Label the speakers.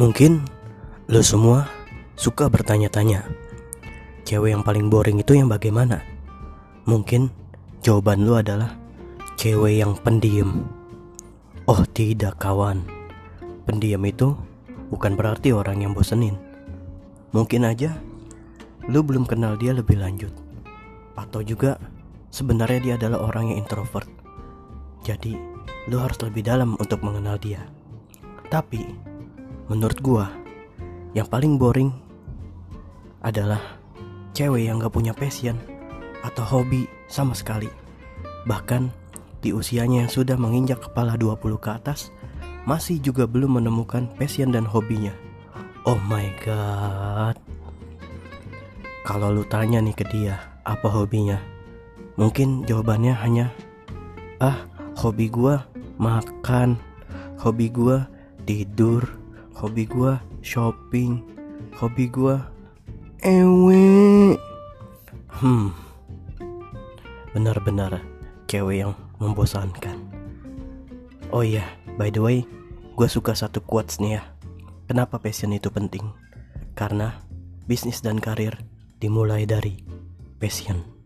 Speaker 1: Mungkin lo semua suka bertanya-tanya, cewek yang paling boring itu yang bagaimana? Mungkin jawaban lo adalah cewek yang pendiam. Oh tidak kawan, pendiam itu bukan berarti orang yang bosenin. Mungkin aja lo belum kenal dia lebih lanjut, atau juga sebenarnya dia adalah orang yang introvert. Jadi lo harus lebih dalam untuk mengenal dia. Tapi menurut gua yang paling boring adalah cewek yang gak punya passion atau hobi sama sekali. Bahkan di usianya yang sudah menginjak kepala 20 ke atas masih juga belum menemukan passion dan hobinya. Oh my god. Kalau lu tanya nih ke dia, apa hobinya? Mungkin jawabannya hanya ah, hobi gua makan, hobi gua tidur, hobi gua shopping, hobi gua ewe. Hmm. Benar-benar cewek yang membosankan. Oh iya, by the way, gue suka satu quotes nih ya. Kenapa passion itu penting? Karena bisnis dan karir dimulai dari passion.